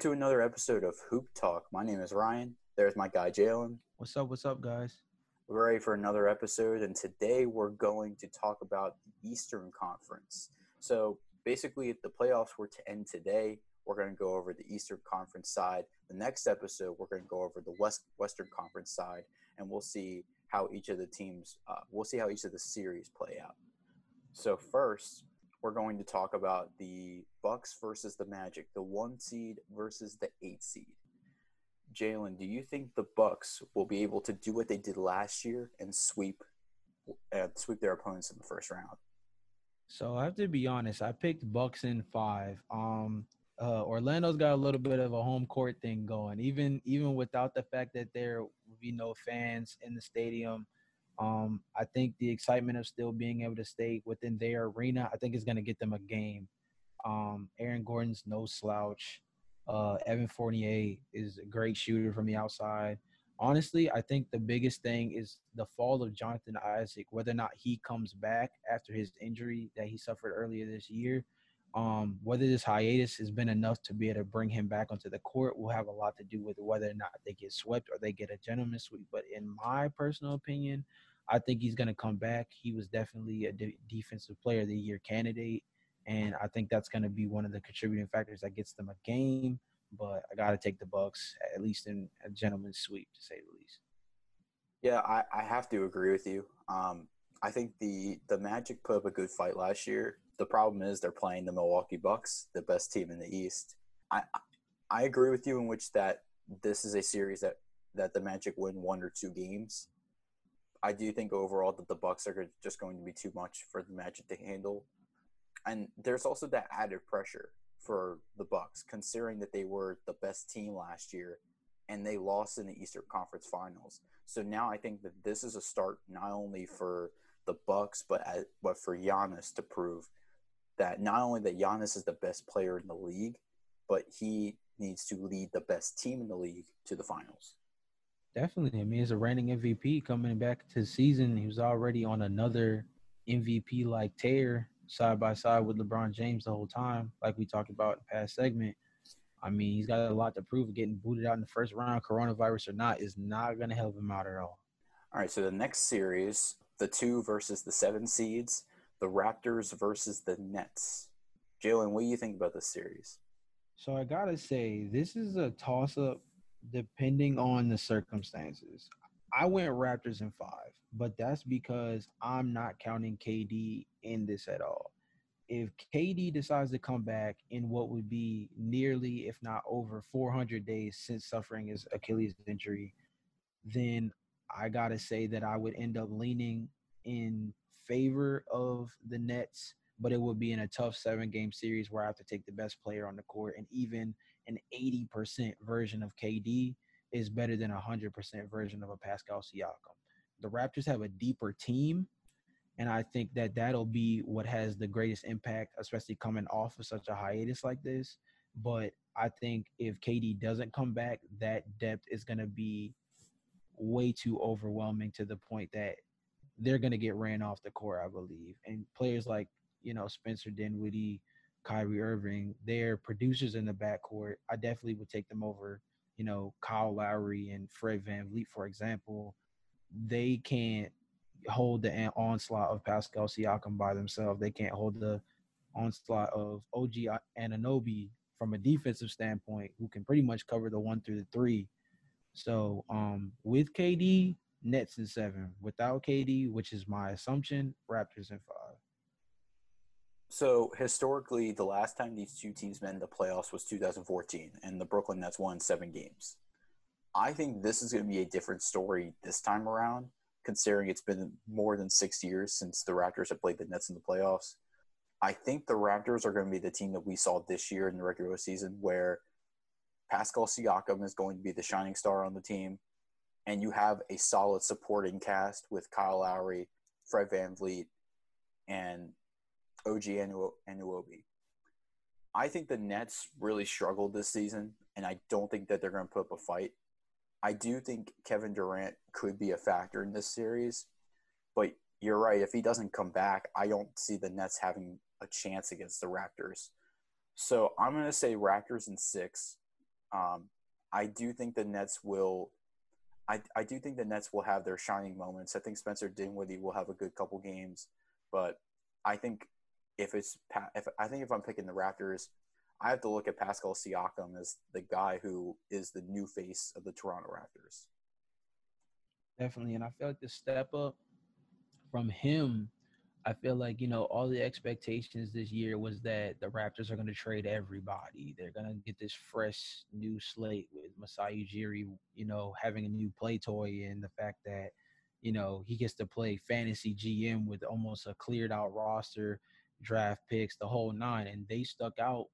Welcome to another episode of Hoop Talk. My name is Ryan. There's my guy Jalen. What's up? What's up, guys? We're ready for another episode, and today we're going to talk about the Eastern Conference. So basically, if the playoffs were to end today, we're going to go over the Eastern Conference side. The next episode, we're going to go over the West Western Conference side, and we'll see how each of the teams, uh, we'll see how each of the series play out. So first, we're going to talk about the Bucks versus the Magic, the one seed versus the eight seed. Jalen, do you think the Bucks will be able to do what they did last year and sweep uh, sweep their opponents in the first round? So I have to be honest. I picked Bucks in five. Um, uh, Orlando's got a little bit of a home court thing going, even even without the fact that there will be no fans in the stadium. Um, I think the excitement of still being able to stay within their arena, I think is going to get them a game. Um, Aaron Gordon's no slouch. Uh, Evan Fournier is a great shooter from the outside. Honestly, I think the biggest thing is the fall of Jonathan Isaac, whether or not he comes back after his injury that he suffered earlier this year. Um, whether this hiatus has been enough to be able to bring him back onto the court will have a lot to do with whether or not they get swept or they get a gentleman sweep. But in my personal opinion, I think he's going to come back. He was definitely a de- defensive player of the year candidate. And I think that's going to be one of the contributing factors that gets them a game. But I got to take the Bucks at least in a gentleman's sweep, to say the least. Yeah, I, I have to agree with you. Um, I think the the Magic put up a good fight last year. The problem is they're playing the Milwaukee Bucks, the best team in the East. I I agree with you in which that this is a series that that the Magic win one or two games. I do think overall that the Bucks are just going to be too much for the Magic to handle, and there's also that added pressure for the Bucks, considering that they were the best team last year, and they lost in the Eastern Conference Finals. So now I think that this is a start not only for the Bucks, but at, but for Giannis to prove that not only that Giannis is the best player in the league, but he needs to lead the best team in the league to the finals. Definitely. I mean, as a reigning MVP coming back to season, he was already on another MVP like tear side by side with LeBron James the whole time, like we talked about in the past segment. I mean, he's got a lot to prove. Getting booted out in the first round, coronavirus or not, is not going to help him out at all. All right, so the next series, the two versus the seven seeds, the Raptors versus the Nets. Jalen, what do you think about this series? So I gotta say, this is a toss up depending on the circumstances. I went Raptors in five, but that's because I'm not counting KD in this at all. If KD decides to come back in what would be nearly, if not over 400 days since suffering his Achilles injury, then I got to say that I would end up leaning in favor of the Nets, but it would be in a tough seven game series where I have to take the best player on the court. And even an 80% version of KD is better than a 100% version of a Pascal Siakam. The Raptors have a deeper team, and I think that that'll be what has the greatest impact, especially coming off of such a hiatus like this. But I think if KD doesn't come back, that depth is going to be way too overwhelming to the point that they're going to get ran off the court, I believe. And players like, you know, Spencer Dinwiddie, Kyrie Irving, they're producers in the backcourt. I definitely would take them over, you know, Kyle Lowry and Fred Van VanVleet, for example. They can't hold the onslaught of Pascal Siakam by themselves. They can't hold the onslaught of OG Anunoby from a defensive standpoint, who can pretty much cover the one through the three. So um, with KD, Nets in seven. Without KD, which is my assumption, Raptors in five. So historically, the last time these two teams met in the playoffs was 2014, and the Brooklyn Nets won seven games. I think this is going to be a different story this time around, considering it's been more than six years since the Raptors have played the Nets in the playoffs. I think the Raptors are going to be the team that we saw this year in the regular season, where Pascal Siakam is going to be the shining star on the team, and you have a solid supporting cast with Kyle Lowry, Fred VanVleet, and OG Anunoby. I think the Nets really struggled this season, and I don't think that they're going to put up a fight. I do think Kevin Durant could be a factor in this series, but you're right. If he doesn't come back, I don't see the Nets having a chance against the Raptors. So I'm going to say Raptors in six, Um, I do think the Nets will. I, I do think the Nets will have their shining moments. I think Spencer Dinwiddie will have a good couple games, but I think if it's if I think if I'm picking the Raptors, I have to look at Pascal Siakam as the guy who is the new face of the Toronto Raptors. Definitely, and I feel like the step up from him I feel like you know all the expectations this year was that the Raptors are going to trade everybody. They're going to get this fresh new slate with Masai Ujiri, you know, having a new play toy, and the fact that you know he gets to play fantasy GM with almost a cleared out roster, draft picks, the whole nine, and they stuck out.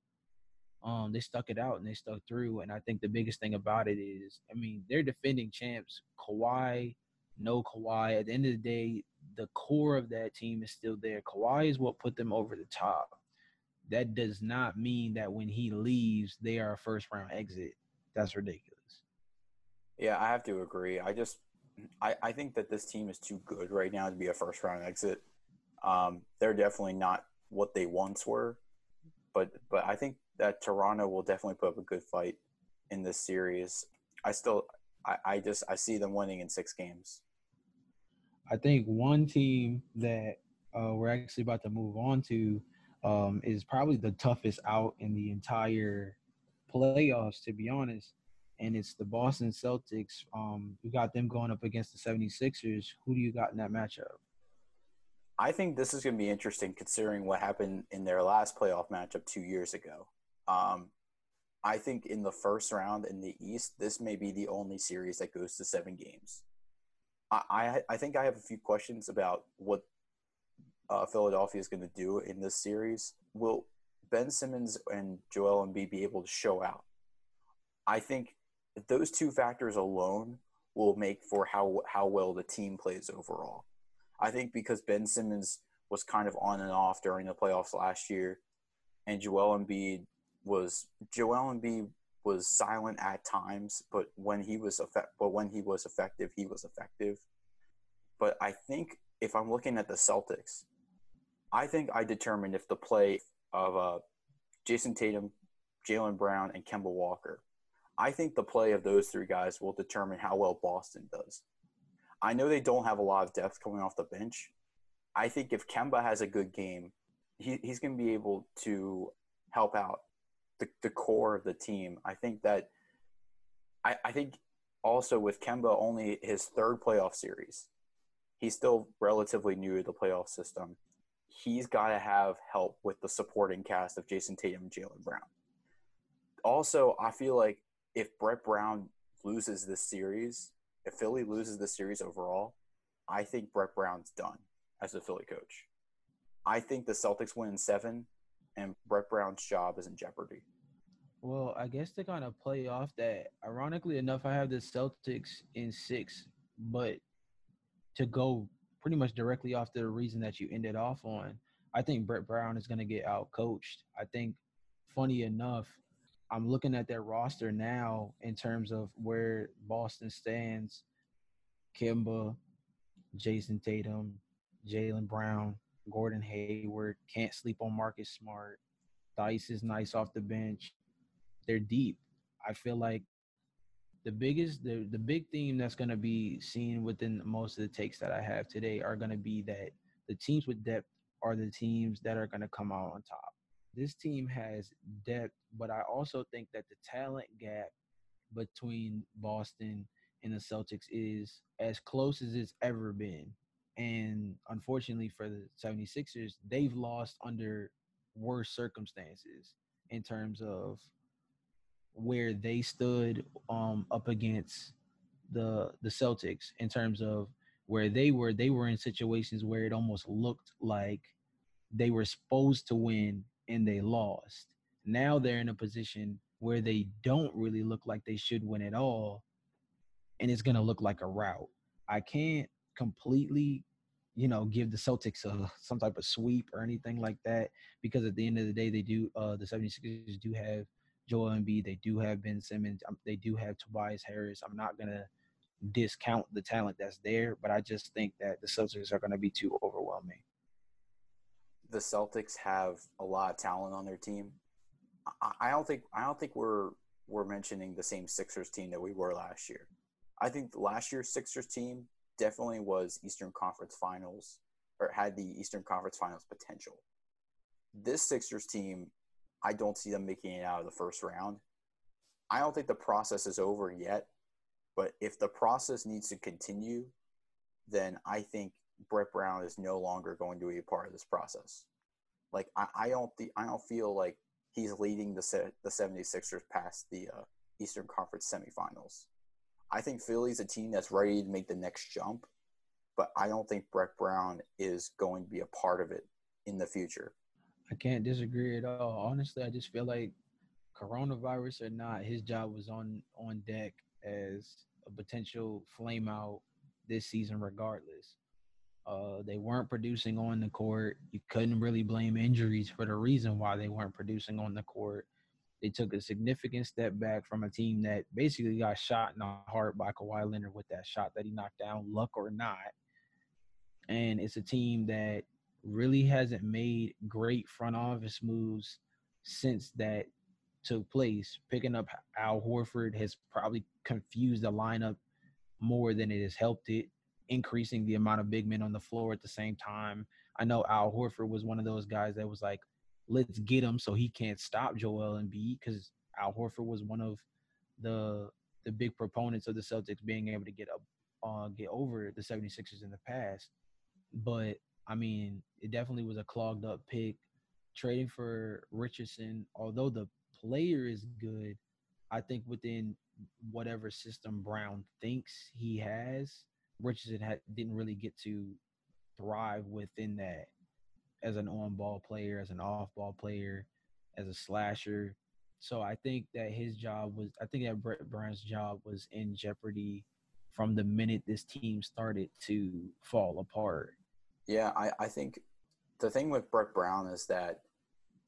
Um, they stuck it out and they stuck through. And I think the biggest thing about it is, I mean, they're defending champs. Kawhi, no Kawhi. At the end of the day, the core of that team is still there. Kawhi is what put them over the top. That does not mean that when he leaves, they are a first round exit. That's ridiculous. Yeah, I have to agree. I just I, I think that this team is too good right now to be a first round exit. Um, they're definitely not what they once were, but but I think that Toronto will definitely put up a good fight in this series. I still I, I just I see them winning in six games. I think one team that uh, we're actually about to move on to um, is probably the toughest out in the entire playoffs, to be honest. And it's the Boston Celtics. Um, you got them going up against the 76ers. Who do you got in that matchup? I think this is going to be interesting considering what happened in their last playoff matchup two years ago. Um, I think in the first round in the East, this may be the only series that goes to seven games. I, I think I have a few questions about what uh, Philadelphia is going to do in this series. Will Ben Simmons and Joel Embiid be able to show out? I think those two factors alone will make for how how well the team plays overall. I think because Ben Simmons was kind of on and off during the playoffs last year, and Joel Embiid was Joel Embiid was silent at times, but when he was effect, but when he was effective, he was effective. But I think if I'm looking at the Celtics, I think I determined if the play of uh, Jayson Tatum, Jaylen Brown, and Kemba Walker. I think the play of those three guys will determine how well Boston does. I know they don't have a lot of depth coming off the bench. I think if Kemba has a good game, he, he's going to be able to help out the, the core of the team. I think that I, I think also with Kemba only his third playoff series, he's still relatively new to the playoff system. He's got to have help with the supporting cast of Jayson Tatum and Jaylen Brown. Also, I feel like if Brett Brown loses this series, if Philly loses the series overall, I think Brett Brown's done as a Philly coach. I think the Celtics win in seven, and Brett Brown's job is in jeopardy. Well, I guess to kind of play off that, ironically enough, I have the Celtics in six, but to go pretty much directly off the reason that you ended off on, I think Brett Brown is going to get out coached. I think, funny enough, I'm looking at their roster now in terms of where Boston stands. Kemba, Jayson Tatum, Jaylen Brown, Gordon Hayward. Can't sleep on Marcus Smart. Dice is nice off the bench. They're deep. I feel like the biggest the, the big theme that's going to be seen within most of the takes that I have today are going to be that the teams with depth are the teams that are going to come out on top. This team has depth, but I also think that the talent gap between Boston and the Celtics is as close as it's ever been. And unfortunately for the 76ers, they've lost under worse circumstances in terms of where they stood um, up against the the Celtics in terms of where they were. They were in situations where it almost looked like they were supposed to win and they lost. Now they're in a position where they don't really look like they should win at all, and it's gonna look like a rout. I can't completely, you know, give the Celtics a, some type of sweep or anything like that because at the end of the day, they do. Uh, the 76ers do have Joel Embiid, they do have Ben Simmons, um, they do have Tobias Harris. I'm not gonna discount the talent that's there, but I just think that the Celtics are gonna be too overwhelming. The Celtics have a lot of talent on their team. I don't think I don't think we're we're mentioning the same Sixers team that we were last year. I think last year's Sixers team definitely was Eastern Conference Finals or had the Eastern Conference Finals potential. This Sixers team, I don't see them making it out of the first round. I don't think the process is over yet, but if the process needs to continue, then I think Brett Brown is no longer going to be a part of this process. Like I, I don't th- I don't feel like he's leading the the 76ers past the uh, Eastern Conference semifinals. I think Philly's a team that's ready to make the next jump, but I don't think Brett Brown is going to be a part of it in the future. I can't disagree at all. Honestly, I just feel like coronavirus or not, his job was on on deck as a potential flame out this season regardless. Uh, they weren't producing on the court. You couldn't really blame injuries for the reason why they weren't producing on the court. They took a significant step back from a team that basically got shot in the heart by Kawhi Leonard with that shot that he knocked down, luck or not. And it's a team that really hasn't made great front office moves since that took place. Picking up Al Horford has probably confused the lineup more than it has helped it, increasing the amount of big men on the floor at the same time. I know Al Horford was one of those guys that was like, let's get him so he can't stop Joel Embiid because Al Horford was one of the the big proponents of the Celtics being able to get up uh, get over the 76ers in the past. But I mean, it definitely was a clogged up pick. Trading for Richardson, although the player is good, I think within whatever system Brown thinks he has, Richardson had, didn't really get to thrive within that as an on ball player, as an off ball player, as a slasher. So I think that his job was, I think that Brett Brown's job was in jeopardy from the minute this team started to fall apart. Yeah, I, I think the thing with Brett Brown is that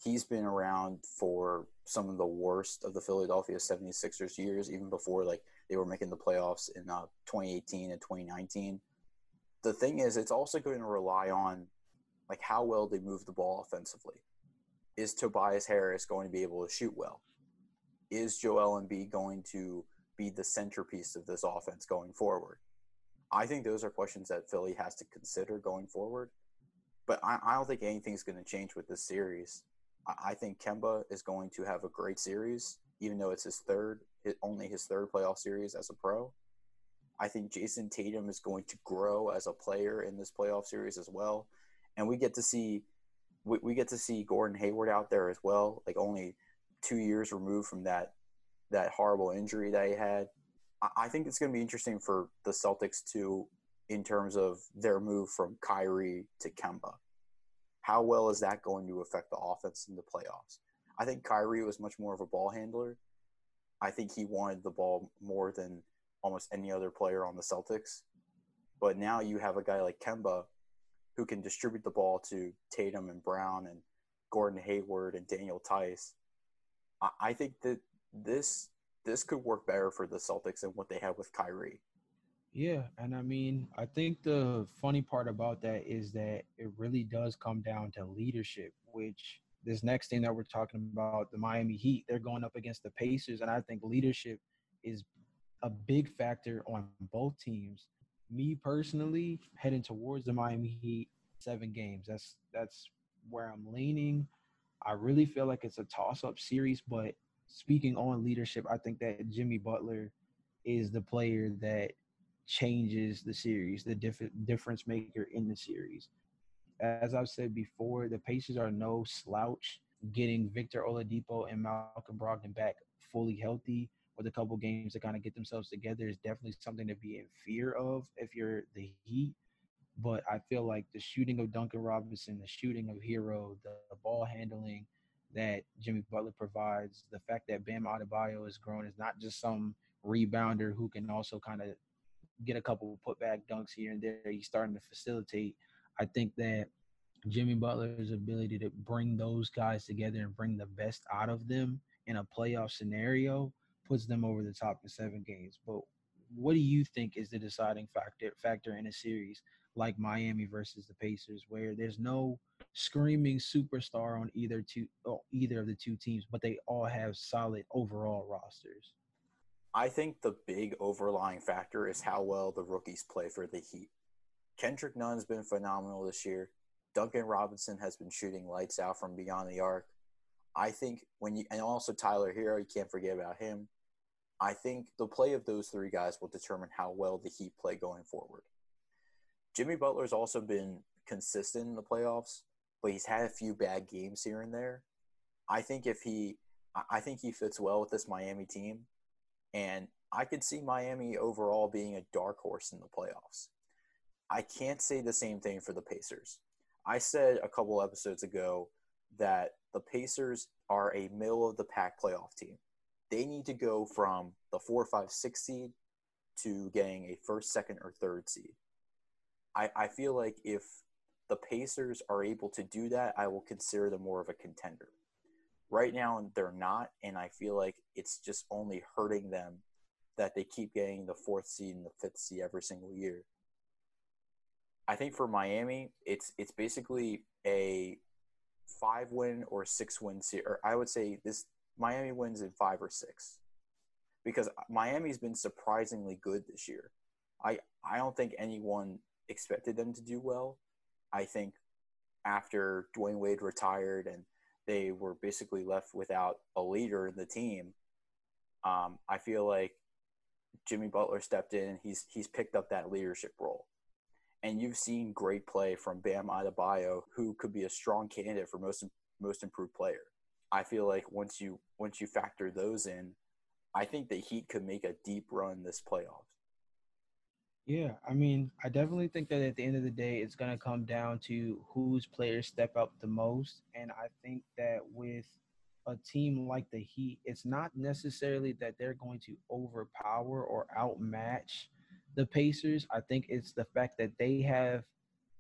he's been around for some of the worst of the Philadelphia 76ers years, even before like they were making the playoffs in uh, 2018 and 2019. The thing is, it's also going to rely on like how well they move the ball offensively. Is Tobias Harris going to be able to shoot well? Is Joel Embiid going to be the centerpiece of this offense going forward? I think those are questions that Philly has to consider going forward. But I, I don't think anything's going to change with this series. I, I think Kemba is going to have a great series, even though it's his third, only his third playoff series as a pro. I think Jayson Tatum is going to grow as a player in this playoff series as well and we get to see we, we get to see Gordon Hayward out there as well, like only two years removed from that that horrible injury that he had. I, I think it's going to be interesting for the Celtics too, in terms of their move from Kyrie to Kemba. How well is that going to affect the offense in the playoffs? I think Kyrie was much more of a ball handler. I think he wanted the ball more than almost any other player on the Celtics. But now you have a guy like Kemba who can distribute the ball to Tatum and Brown and Gordon Hayward and Daniel Theis. I, I think that this this could work better for the Celtics than what they have with Kyrie. Yeah, and I mean, I think the funny part about that is that it really does come down to leadership, which this next thing that we're talking about, the Miami Heat, they're going up against the Pacers, and I think leadership is a big factor on both teams me personally, heading towards the Miami Heat, seven games. That's that's where I'm leaning. I really feel like it's a toss-up series, but speaking on leadership, I think that Jimmy Butler is the player that changes the series, the diff- difference maker in the series. As I've said before, the Pacers are no slouch. Getting Victor Oladipo and Malcolm Brogdon back fully healthy with a couple games to kind of get themselves together is definitely something to be in fear of if you're the Heat. But I feel like the shooting of Duncan Robinson, the shooting of Herro, the, the ball handling that Jimmy Butler provides, the fact that Bam Adebayo has grown is not just some rebounder who can also kind of get a couple putback dunks here and there. He's starting to facilitate. I think that Jimmy Butler's ability to bring those guys together and bring the best out of them in a playoff scenario puts them over the top in seven games. But what do you think is the deciding factor factor in a series like Miami versus the Pacers, where there's no screaming superstar on either oh, either of the two teams, but they all have solid overall rosters. I think the big overlying factor is how well the rookies play for the Heat. Kendrick Nunn's been phenomenal this year. Duncan Robinson has been shooting lights out from beyond the arc. I think when you and also Tyler Herro, you can't forget about him. I think the play of those three guys will determine how well the Heat play going forward. Jimmy Butler's also been consistent in the playoffs, but he's had a few bad games here and there. I think if he I think he fits well with this Miami team and I could see Miami overall being a dark horse in the playoffs. I can't say the same thing for the Pacers. I said a couple episodes ago that the Pacers are a middle of the pack playoff team. They need to go from the four, five, six seed to getting a first, second, or third seed. I, I feel like if the Pacers are able to do that, I will consider them more of a contender. Right now, they're not, and I feel like it's just only hurting them that they keep getting the fourth seed and the fifth seed every single year. I think for Miami, it's it's basically a five win or six win series. Or I would say this Miami wins in five or six, because Miami's been surprisingly good this year. I I don't think anyone expected them to do well. I think after Dwyane Wade retired and they were basically left without a leader in the team. Um, I feel like Jimmy Butler stepped in. He's he's picked up that leadership role, and you've seen great play from Bam Adebayo, who could be a strong candidate for most most improved player. I feel like once you once you factor those in, I think the Heat could make a deep run this playoffs. Yeah, I mean, I definitely think that at the end of the day, it's going to come down to whose players step up the most. And I think that with a team like the Heat, it's not necessarily that they're going to overpower or outmatch the Pacers. I think it's the fact that they have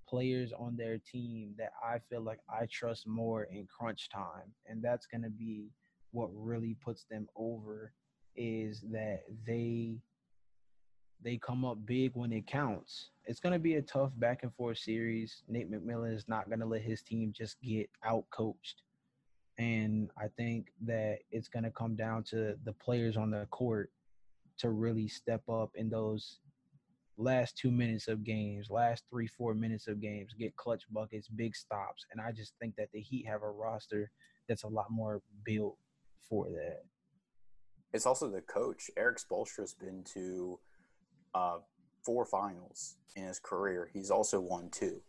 players on their team that I feel like I trust more in crunch time. And that's going to be what really puts them over is that they they come up big when it counts. It's going to be a tough back and forth series. Nate McMillan is not going to let his team just get out coached. And I think that it's going to come down to the players on the court to really step up in those last two minutes of games, last three, four minutes of games, get clutch buckets, big stops. And I just think that the Heat have a roster that's a lot more built for that. It's also the coach. Erik Spoelstra has been to uh, four finals in his career. He's also won two.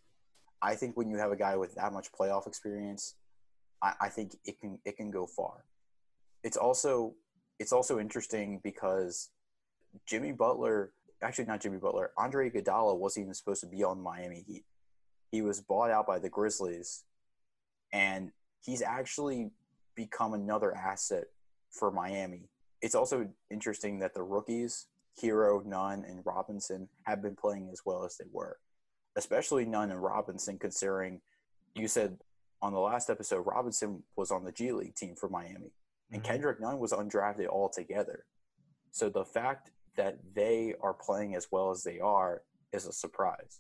I think when you have a guy with that much playoff experience, I, I think it can it can go far. It's also it's also interesting because Jimmy Butler, actually not Jimmy Butler, Andre Iguodala wasn't even supposed to be on Miami Heat. He was bought out by the Grizzlies, and he's actually become another asset for Miami. It's also interesting that the rookies Herro, Nunn, and Robinson have been playing as well as they were, especially Nunn and Robinson, considering you said on the last episode Robinson was on the G League team for Miami, and mm-hmm. Kendrick Nunn was undrafted altogether. So the fact that they are playing as well as they are is a surprise.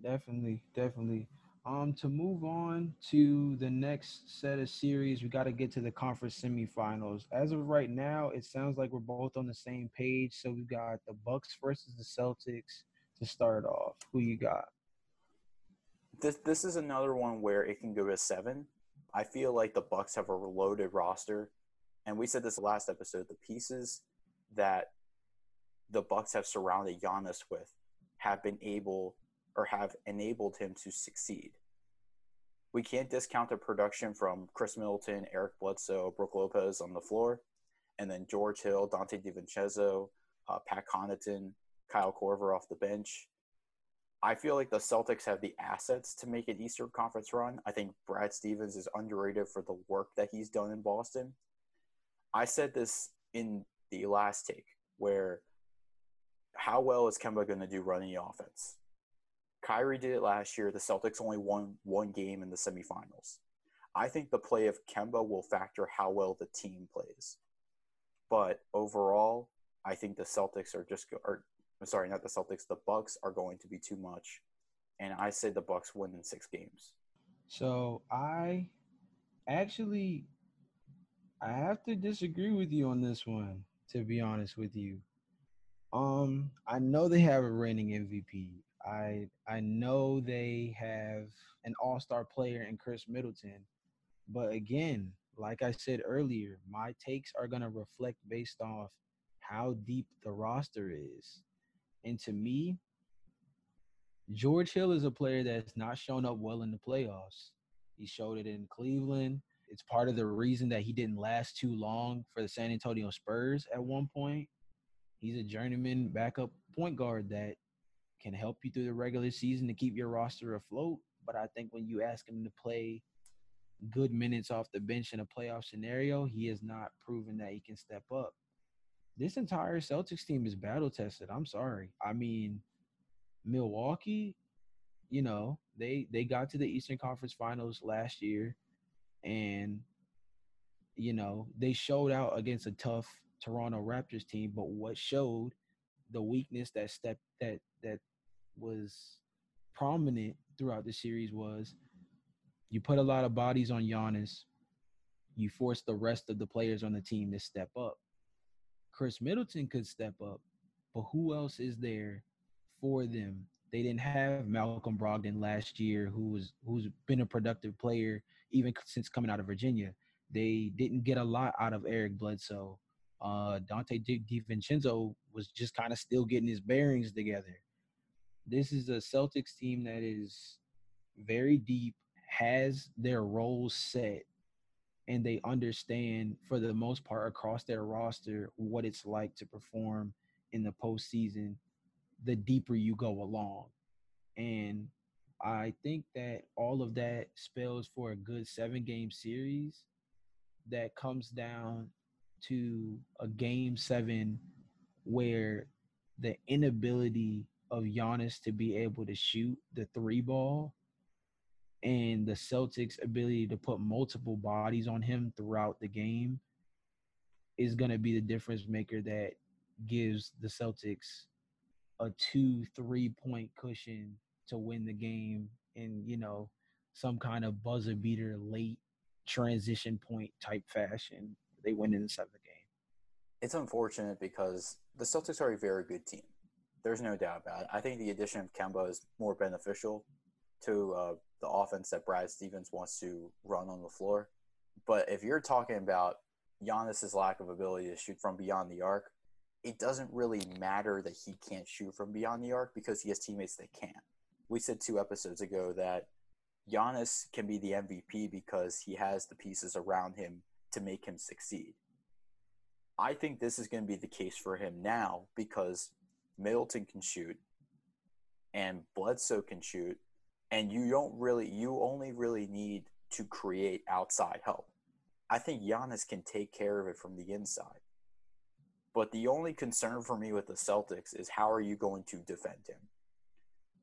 Definitely, definitely. Um, to move on to the next set of series, we got to get to the conference semifinals. As of right now, it sounds like we're both on the same page. So we got the Bucks versus the Celtics to start off. Who you got? This this is another one where it can go to seven. I feel like the Bucks have a loaded roster, and we said this last episode. The pieces that the Bucks have surrounded Giannis with have been able or have enabled him to succeed. We can't discount the production from Khris Middleton, Eric Bledsoe, Brook Lopez on the floor, and then George Hill, Donte DiVincenzo, uh, Pat Connaughton, Kyle Korver off the bench. I feel like the Celtics have the assets to make an Eastern Conference run. I think Brad Stevens is underrated for the work that he's done in Boston. I said this in the last take where how well is Kemba going to do running the offense? Kyrie did it last year. The Celtics only won one game in the semifinals. I think the play of Kemba will factor how well the team plays. But overall, I think the Celtics are just are sorry, not the Celtics. The Bucks are going to be too much, and I said the Bucks win in six games. So I actually I have to disagree with you on this one. To be honest with you, um, I know they have a reigning MVP. I I know they have an all-star player in Khris Middleton. But again, like I said earlier, my takes are to reflect based off how deep the roster is. And to me, George Hill is a player that's not shown up well in the playoffs. He showed it in Cleveland. It's part of the reason that he didn't last too long for the San Antonio Spurs at one point. He's a journeyman backup point guard that can help you through the regular season to keep your roster afloat. But I think when you ask him to play good minutes off the bench in a playoff scenario, he has not proven that he can step up. This entire Celtics team is battle tested. I'm sorry. I mean, Milwaukee, you know, they they got to the Eastern Conference Finals last year and you know, they showed out against a tough Toronto Raptors team, but what showed the weakness that step that that was prominent throughout the series was you put a lot of bodies on Giannis. You force the rest of the players on the team to step up. Khris Middleton could step up, but who else is there for them? They didn't have Malcolm Brogdon last year, who was who's been a productive player even since coming out of Virginia. They didn't get a lot out of Eric Bledsoe. Uh, Donte DiVincenzo was just kind of still getting his bearings together. This is a Celtics team that is very deep, has their roles set, and they understand for the most part across their roster what it's like to perform in the postseason the deeper you go along. And I think that all of that spells for a good seven game series that comes down to a game seven where the inability of Giannis to be able to shoot the three ball and the Celtics' ability to put multiple bodies on him throughout the game is going to be the difference maker that gives the Celtics a two, three point cushion to win the game in, you know, some kind of buzzer beater late transition point type fashion. They win in the seventh game. It's unfortunate because the Celtics are a very good team. There's no doubt about it. I think the addition of Kemba is more beneficial to uh, the offense that Brad Stevens wants to run on the floor. But if you're talking about Giannis's lack of ability to shoot from beyond the arc, it doesn't really matter that he can't shoot from beyond the arc because he has teammates that can. We said two episodes ago that Giannis can be the MVP because he has the pieces around him to make him succeed. I think this is going to be the case for him now because Middleton can shoot and Bledsoe can shoot and you don't really you only really need to create outside help. I think Giannis can take care of it from the inside. But the only concern for me with the Celtics is how are you going to defend him?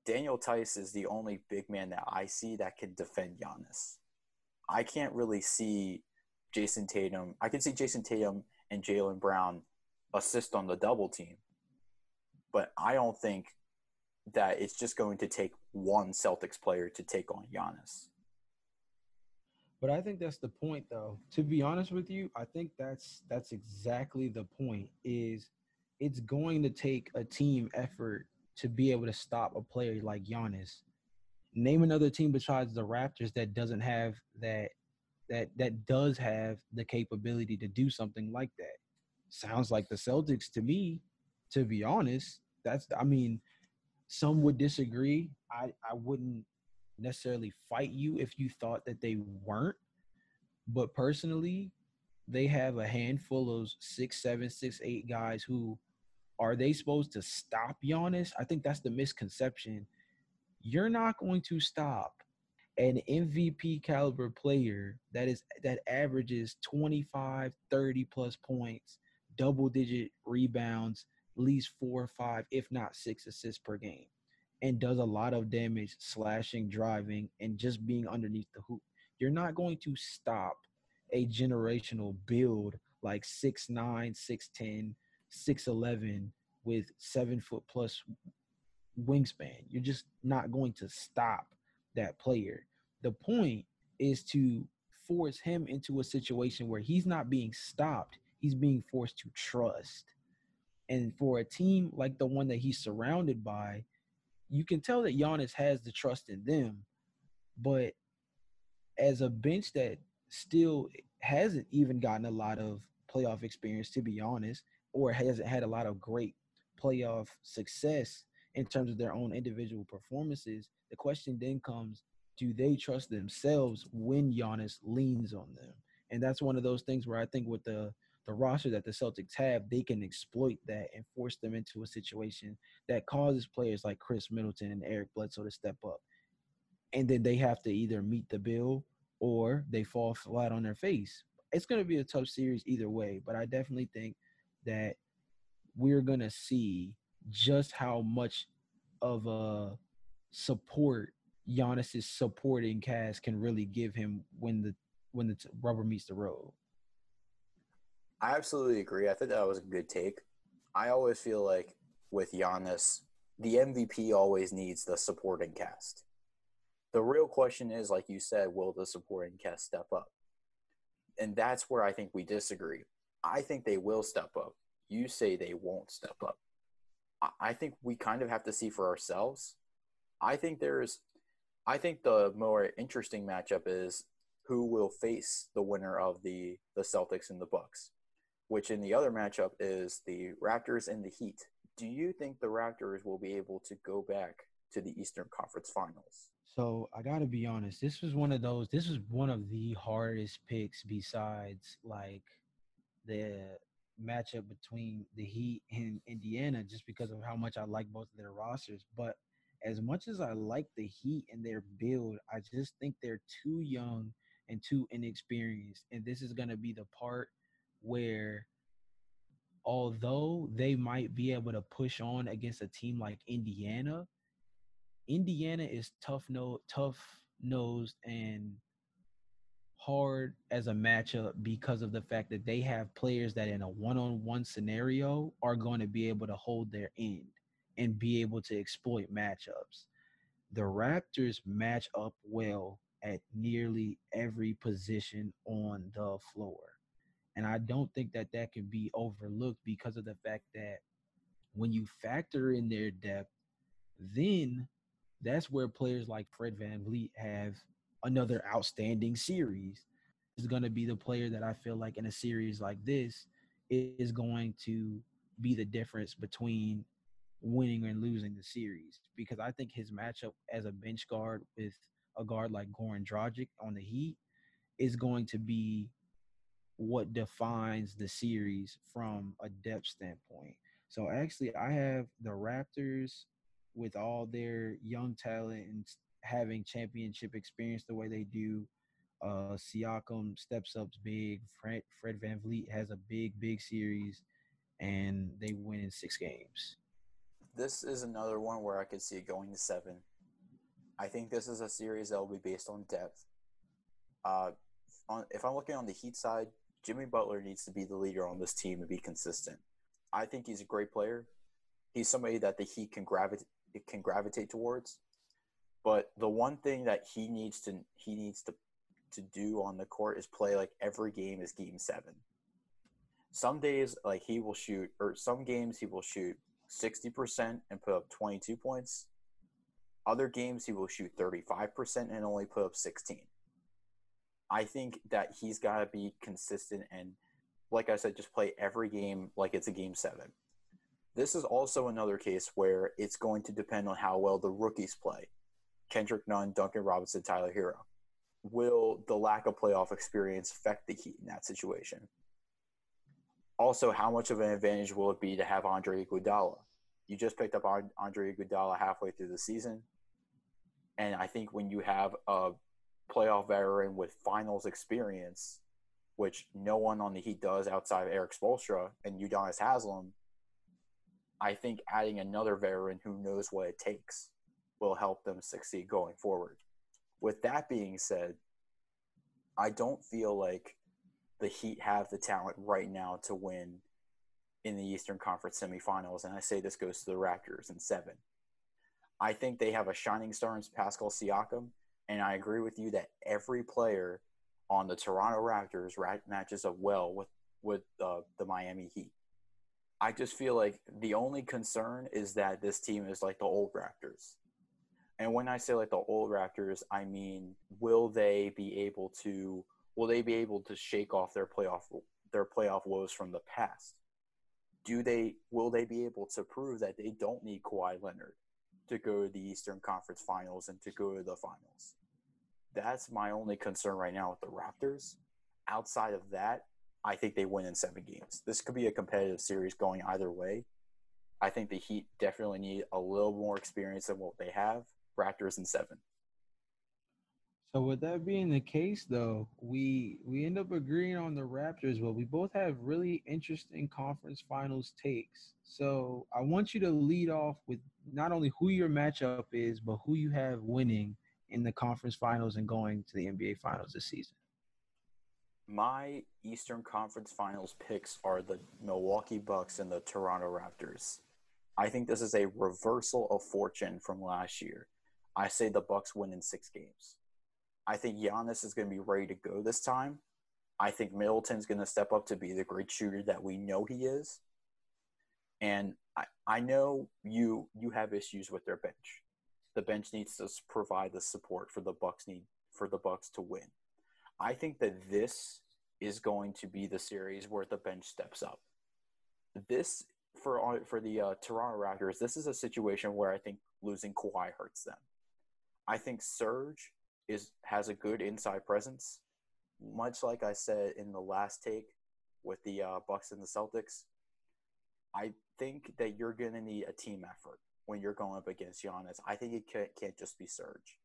Daniel Theis is the only big man that I see that can defend Giannis. I can't really see Jayson Tatum. I can see Jayson Tatum and Jaylen Brown assist on the double team. But I don't think that it's just going to take one Celtics player to take on Giannis. But I think that's the point though. To be honest with you, I think that's that's exactly the point is it's going to take a team effort to be able to stop a player like Giannis. Name another team besides the Raptors that doesn't have that that that does have the capability to do something like that. Sounds like the Celtics to me, to be honest. That's I mean, some would disagree. I, I wouldn't necessarily fight you if you thought that they weren't. But personally, they have a handful of six, seven, six, eight guys who are they supposed to stop Giannis? I think that's the misconception. You're not going to stop an MVP caliber player that is that averages 25, 30 plus points, double digit rebounds, at least four or five, if not six assists per game, and does a lot of damage slashing, driving, and just being underneath the hoop. You're not going to stop a generational build like 6'9, 6'10, 6'11 with seven foot plus wingspan. You're just not going to stop that player. The point is to force him into a situation where he's not being stopped, he's being forced to trust. And for a team like the one that he's surrounded by, you can tell that Giannis has the trust in them. But as a bench that still hasn't even gotten a lot of playoff experience, to be honest, or hasn't had a lot of great playoff success in terms of their own individual performances, the question then comes do they trust themselves when Giannis leans on them? And that's one of those things where I think with the the roster that the Celtics have, they can exploit that and force them into a situation that causes players like Khris Middleton and Eric Bledsoe to step up. And then they have to either meet the bill or they fall flat on their face. It's going to be a tough series either way, but I definitely think that we're going to see just how much of a support Giannis's supporting cast can really give him when the when the rubber meets the road. I absolutely agree. I think that was a good take. I always feel like with Giannis, the MVP always needs the supporting cast. The real question is, like you said, will the supporting cast step up? And that's where I think we disagree. I think they will step up. You say they won't step up. I think we kind of have to see for ourselves. I think there's I think the more interesting matchup is who will face the winner of the the Celtics and the Bucks, which in the other matchup is the Raptors and the Heat. Do you think the Raptors will be able to go back to the Eastern Conference Finals? So I got to be honest. This was one of those. This was one of the hardest picks besides like the matchup between the Heat and Indiana, just because of how much I like both of their rosters. But as much as I like the Heat and their build, I just think they're too young and too inexperienced. And this is going to be the part where, although they might be able to push on against a team like Indiana, Indiana is tough no tough nosed and hard as a matchup because of the fact that they have players that in a one-on-one scenario are going to be able to hold their end and be able to exploit matchups. The Raptors match up well at nearly every position on the floor. And I don't think that that can be overlooked because of the fact that when you factor in their depth, then that's where players like Fred Van VanVleet have another outstanding series. Is going to be the player that I feel like in a series like this is going to be the difference between winning and losing the series because I think his matchup as a bench guard with a guard like Goran Dragic on the Heat is going to be what defines the series from a depth standpoint. So actually, I have the Raptors with all their young talent and having championship experience the way they do. Uh, Siakam steps up big. Fred, Fred VanVleet has a big, big series, and they win in six games this is another one where I could see it going to seven. I think this is a series that will be based on depth. Uh, on, if I'm looking on the Heat side, Jimmy Butler needs to be the leader on this team and be consistent. I think he's a great player. He's somebody that the Heat can gravitate can gravitate towards. But the one thing that he needs to he needs to to do on the court is play like every game is game seven. Some days like he will shoot or some games he will shoot 60% and put up 22 points. Other games, he will shoot 35% and only put up 16. I think that he's got to be consistent and, like I said, just play every game like it's a game seven. This is also another case where it's going to depend on how well the rookies play. Kendrick Nunn, Duncan Robinson, Tyler Herro. Will the lack of playoff experience affect the Heat in that situation? also, how much of an advantage will it be to have Andre Iguodala? You just picked up Andre Iguodala halfway through the season, and I think when you have a playoff veteran with finals experience, which no one on the Heat does outside of Erik Spoelstra and Udonis Haslem, I think adding another veteran who knows what it takes will help them succeed going forward. With that being said, I don't feel like the Heat have the talent right now to win in the Eastern Conference semifinals, and I say this goes to the Raptors in seven. I think they have a shining star in Pascal Siakam, and I agree with you that every player on the Toronto Raptors matches up well with with uh, the Miami Heat. I just feel like the only concern is that this team is like the old Raptors. And when I say like the old Raptors, I mean will they be able to will they be able to shake off their playoff their playoff woes from the past? Do they will they be able to prove that they don't need Kawhi Leonard to go to the Eastern Conference Finals and to go to the finals? That's my only concern right now with the Raptors. Outside of that, I think they win in seven games. This could be a competitive series going either way. I think the Heat definitely need a little more experience than what they have. Raptors in seven. So with that being the case, though, we we end up agreeing on the Raptors, but we both have really interesting conference finals takes. So I want you to lead off with not only who your matchup is, but who you have winning in the conference finals and going to the NBA finals this season. My Eastern Conference Finals picks are the Milwaukee Bucks and the Toronto Raptors. I think this is a reversal of fortune from last year. I say the Bucks win in six games. I think Giannis is going to be ready to go this time. I think Middleton's going to step up to be the great shooter that we know he is. And I, I know you you have issues with their bench. The bench needs to provide the support for the Bucks need for the Bucks to win. I think that this is going to be the series where the bench steps up. This for for the uh, Toronto Raptors, this is a situation where I think losing Kawhi hurts them. I think Serge is has a good inside presence, much like I said in the last take with the uh, Bucks and the Celtics. I think that you're going to need a team effort when you're going up against Giannis. I think it can't, can't just be Serge.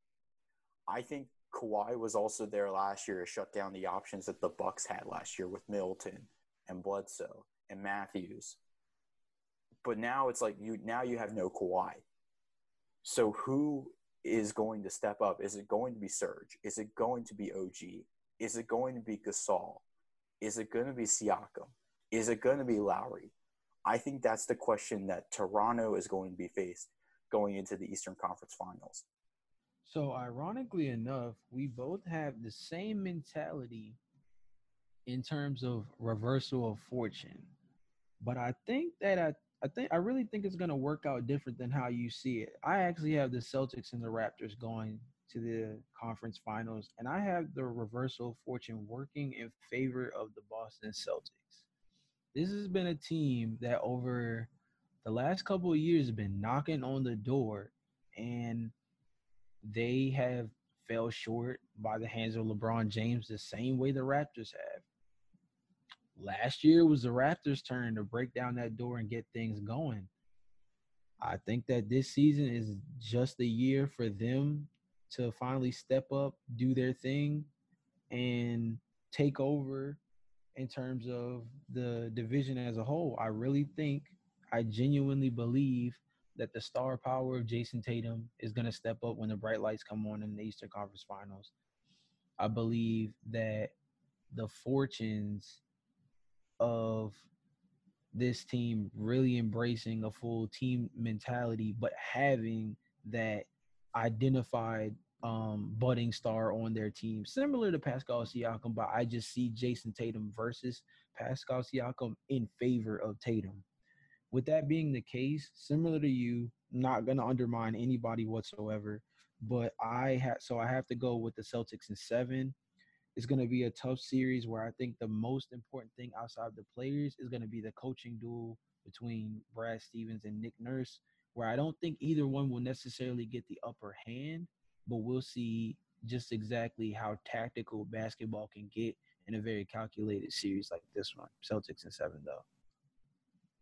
I think Kawhi was also there last year to shut down the options that the Bucks had last year with Middleton and Bledsoe and Matthews. But now it's like you now you have no Kawhi. So who is going to step up? Is it going to be Serge? Is it going to be OG? Is it going to be Gasol? Is it going to be Siakam? Is it going to be Lowry? I think that's the question that Toronto is going to be faced going into the Eastern Conference Finals. So, ironically enough, we both have the same mentality in terms of reversal of fortune. But I think that I, I think I really think it's going to work out different than how you see it. I actually have the Celtics and the Raptors going to the conference finals, and I have the reversal of fortune working in favor of the Boston Celtics. This has been a team that over the last couple of years have been knocking on the door and they have fell short by the hands of LeBron James the same way the Raptors have. Last year was the Raptors' turn to break down that door and get things going. I think that this season is just the year for them to finally step up, do their thing, and take over in terms of the division as a whole. I really think, I genuinely believe that the star power of Jayson Tatum is going to step up when the bright lights come on in the Eastern Conference Finals. I believe that the fortunes of this team really embracing a full team mentality, but having that identified um, budding star on their team, similar to Pascal Siakam, but I just see Jayson Tatum versus Pascal Siakam in favor of Tatum. With that being the case, similar to you, not going to undermine anybody whatsoever, but I have so I have to go with the Celtics in seven. It's going to be a tough series where I think the most important thing outside of the players is going to be the coaching duel between Brad Stevens and Nick Nurse, where I don't think either one will necessarily get the upper hand, but we'll see just exactly how tactical basketball can get in a very calculated series like this one. Celtics in seven, though.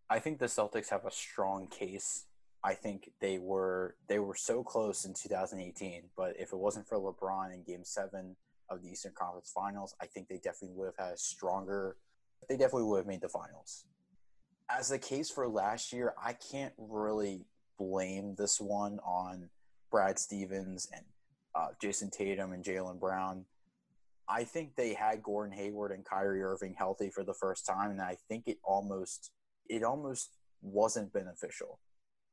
I think the Celtics have a strong case. I think they were they were so close in 2018, but if it wasn't for LeBron in Game Seven of the Eastern Conference Finals, I think they definitely would have had a stronger. They definitely would have made the finals. As the case for last year, I can't really blame this one on Brad Stevens and uh, Jayson Tatum and Jaylen Brown. I think they had Gordon Hayward and Kyrie Irving healthy for the first time, and I think it almost it almost wasn't beneficial.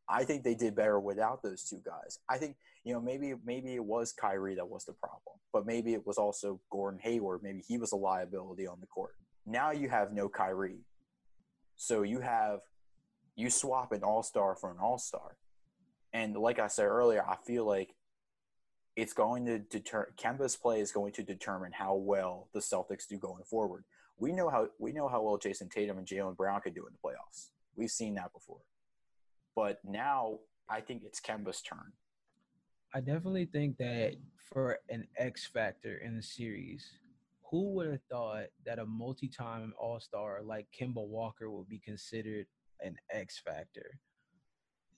I think they did better without those two guys. I think you know maybe maybe it was Kyrie that was the problem, but maybe it was also Gordon Hayward. Maybe he was a liability on the court. Now you have no Kyrie, so you have you swap an All Star for an All Star, and like I said earlier, I feel like it's going to deter Kemba's play is going to determine how well the Celtics do going forward. We know how we know how well Jayson Tatum and Jaylen Brown could do in the playoffs. We've seen that before. But now I think it's Kemba's turn. I definitely think that for an X factor in the series, who would have thought that a multi-time All-Star like Kemba Walker would be considered an X factor?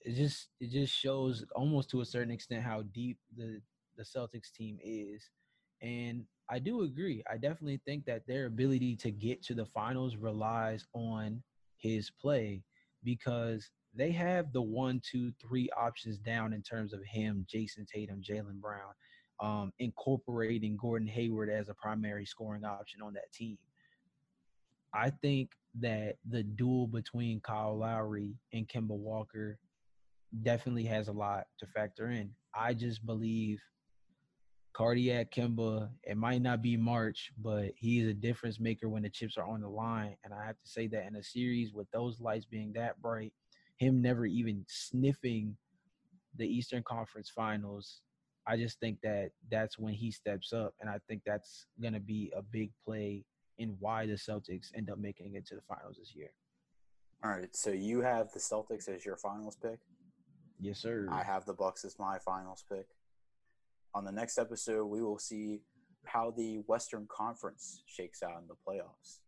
It just it just shows almost to a certain extent how deep the the Celtics team is. And I do agree. I definitely think that their ability to get to the finals relies on his play because they have the one, two, three options down in terms of him, Jayson Tatum, Jaylen Brown, um, incorporating Gordon Hayward as a primary scoring option on that team. I think that the duel between Kyle Lowry and Kemba Walker definitely has a lot to factor in. I just believe Cardiac Kemba, it might not be March, but he is a difference maker when the chips are on the line. And I have to say that in a series with those lights being that bright, him never even sniffing the Eastern Conference Finals, I just think that that's when he steps up. And I think that's going to be a big play in why the Celtics end up making it to the finals this year. All right. So you have the Celtics as your finals pick? Yes, sir. I have the Bucks as my finals pick on the next episode, we will see how the Western Conference shakes out in the playoffs.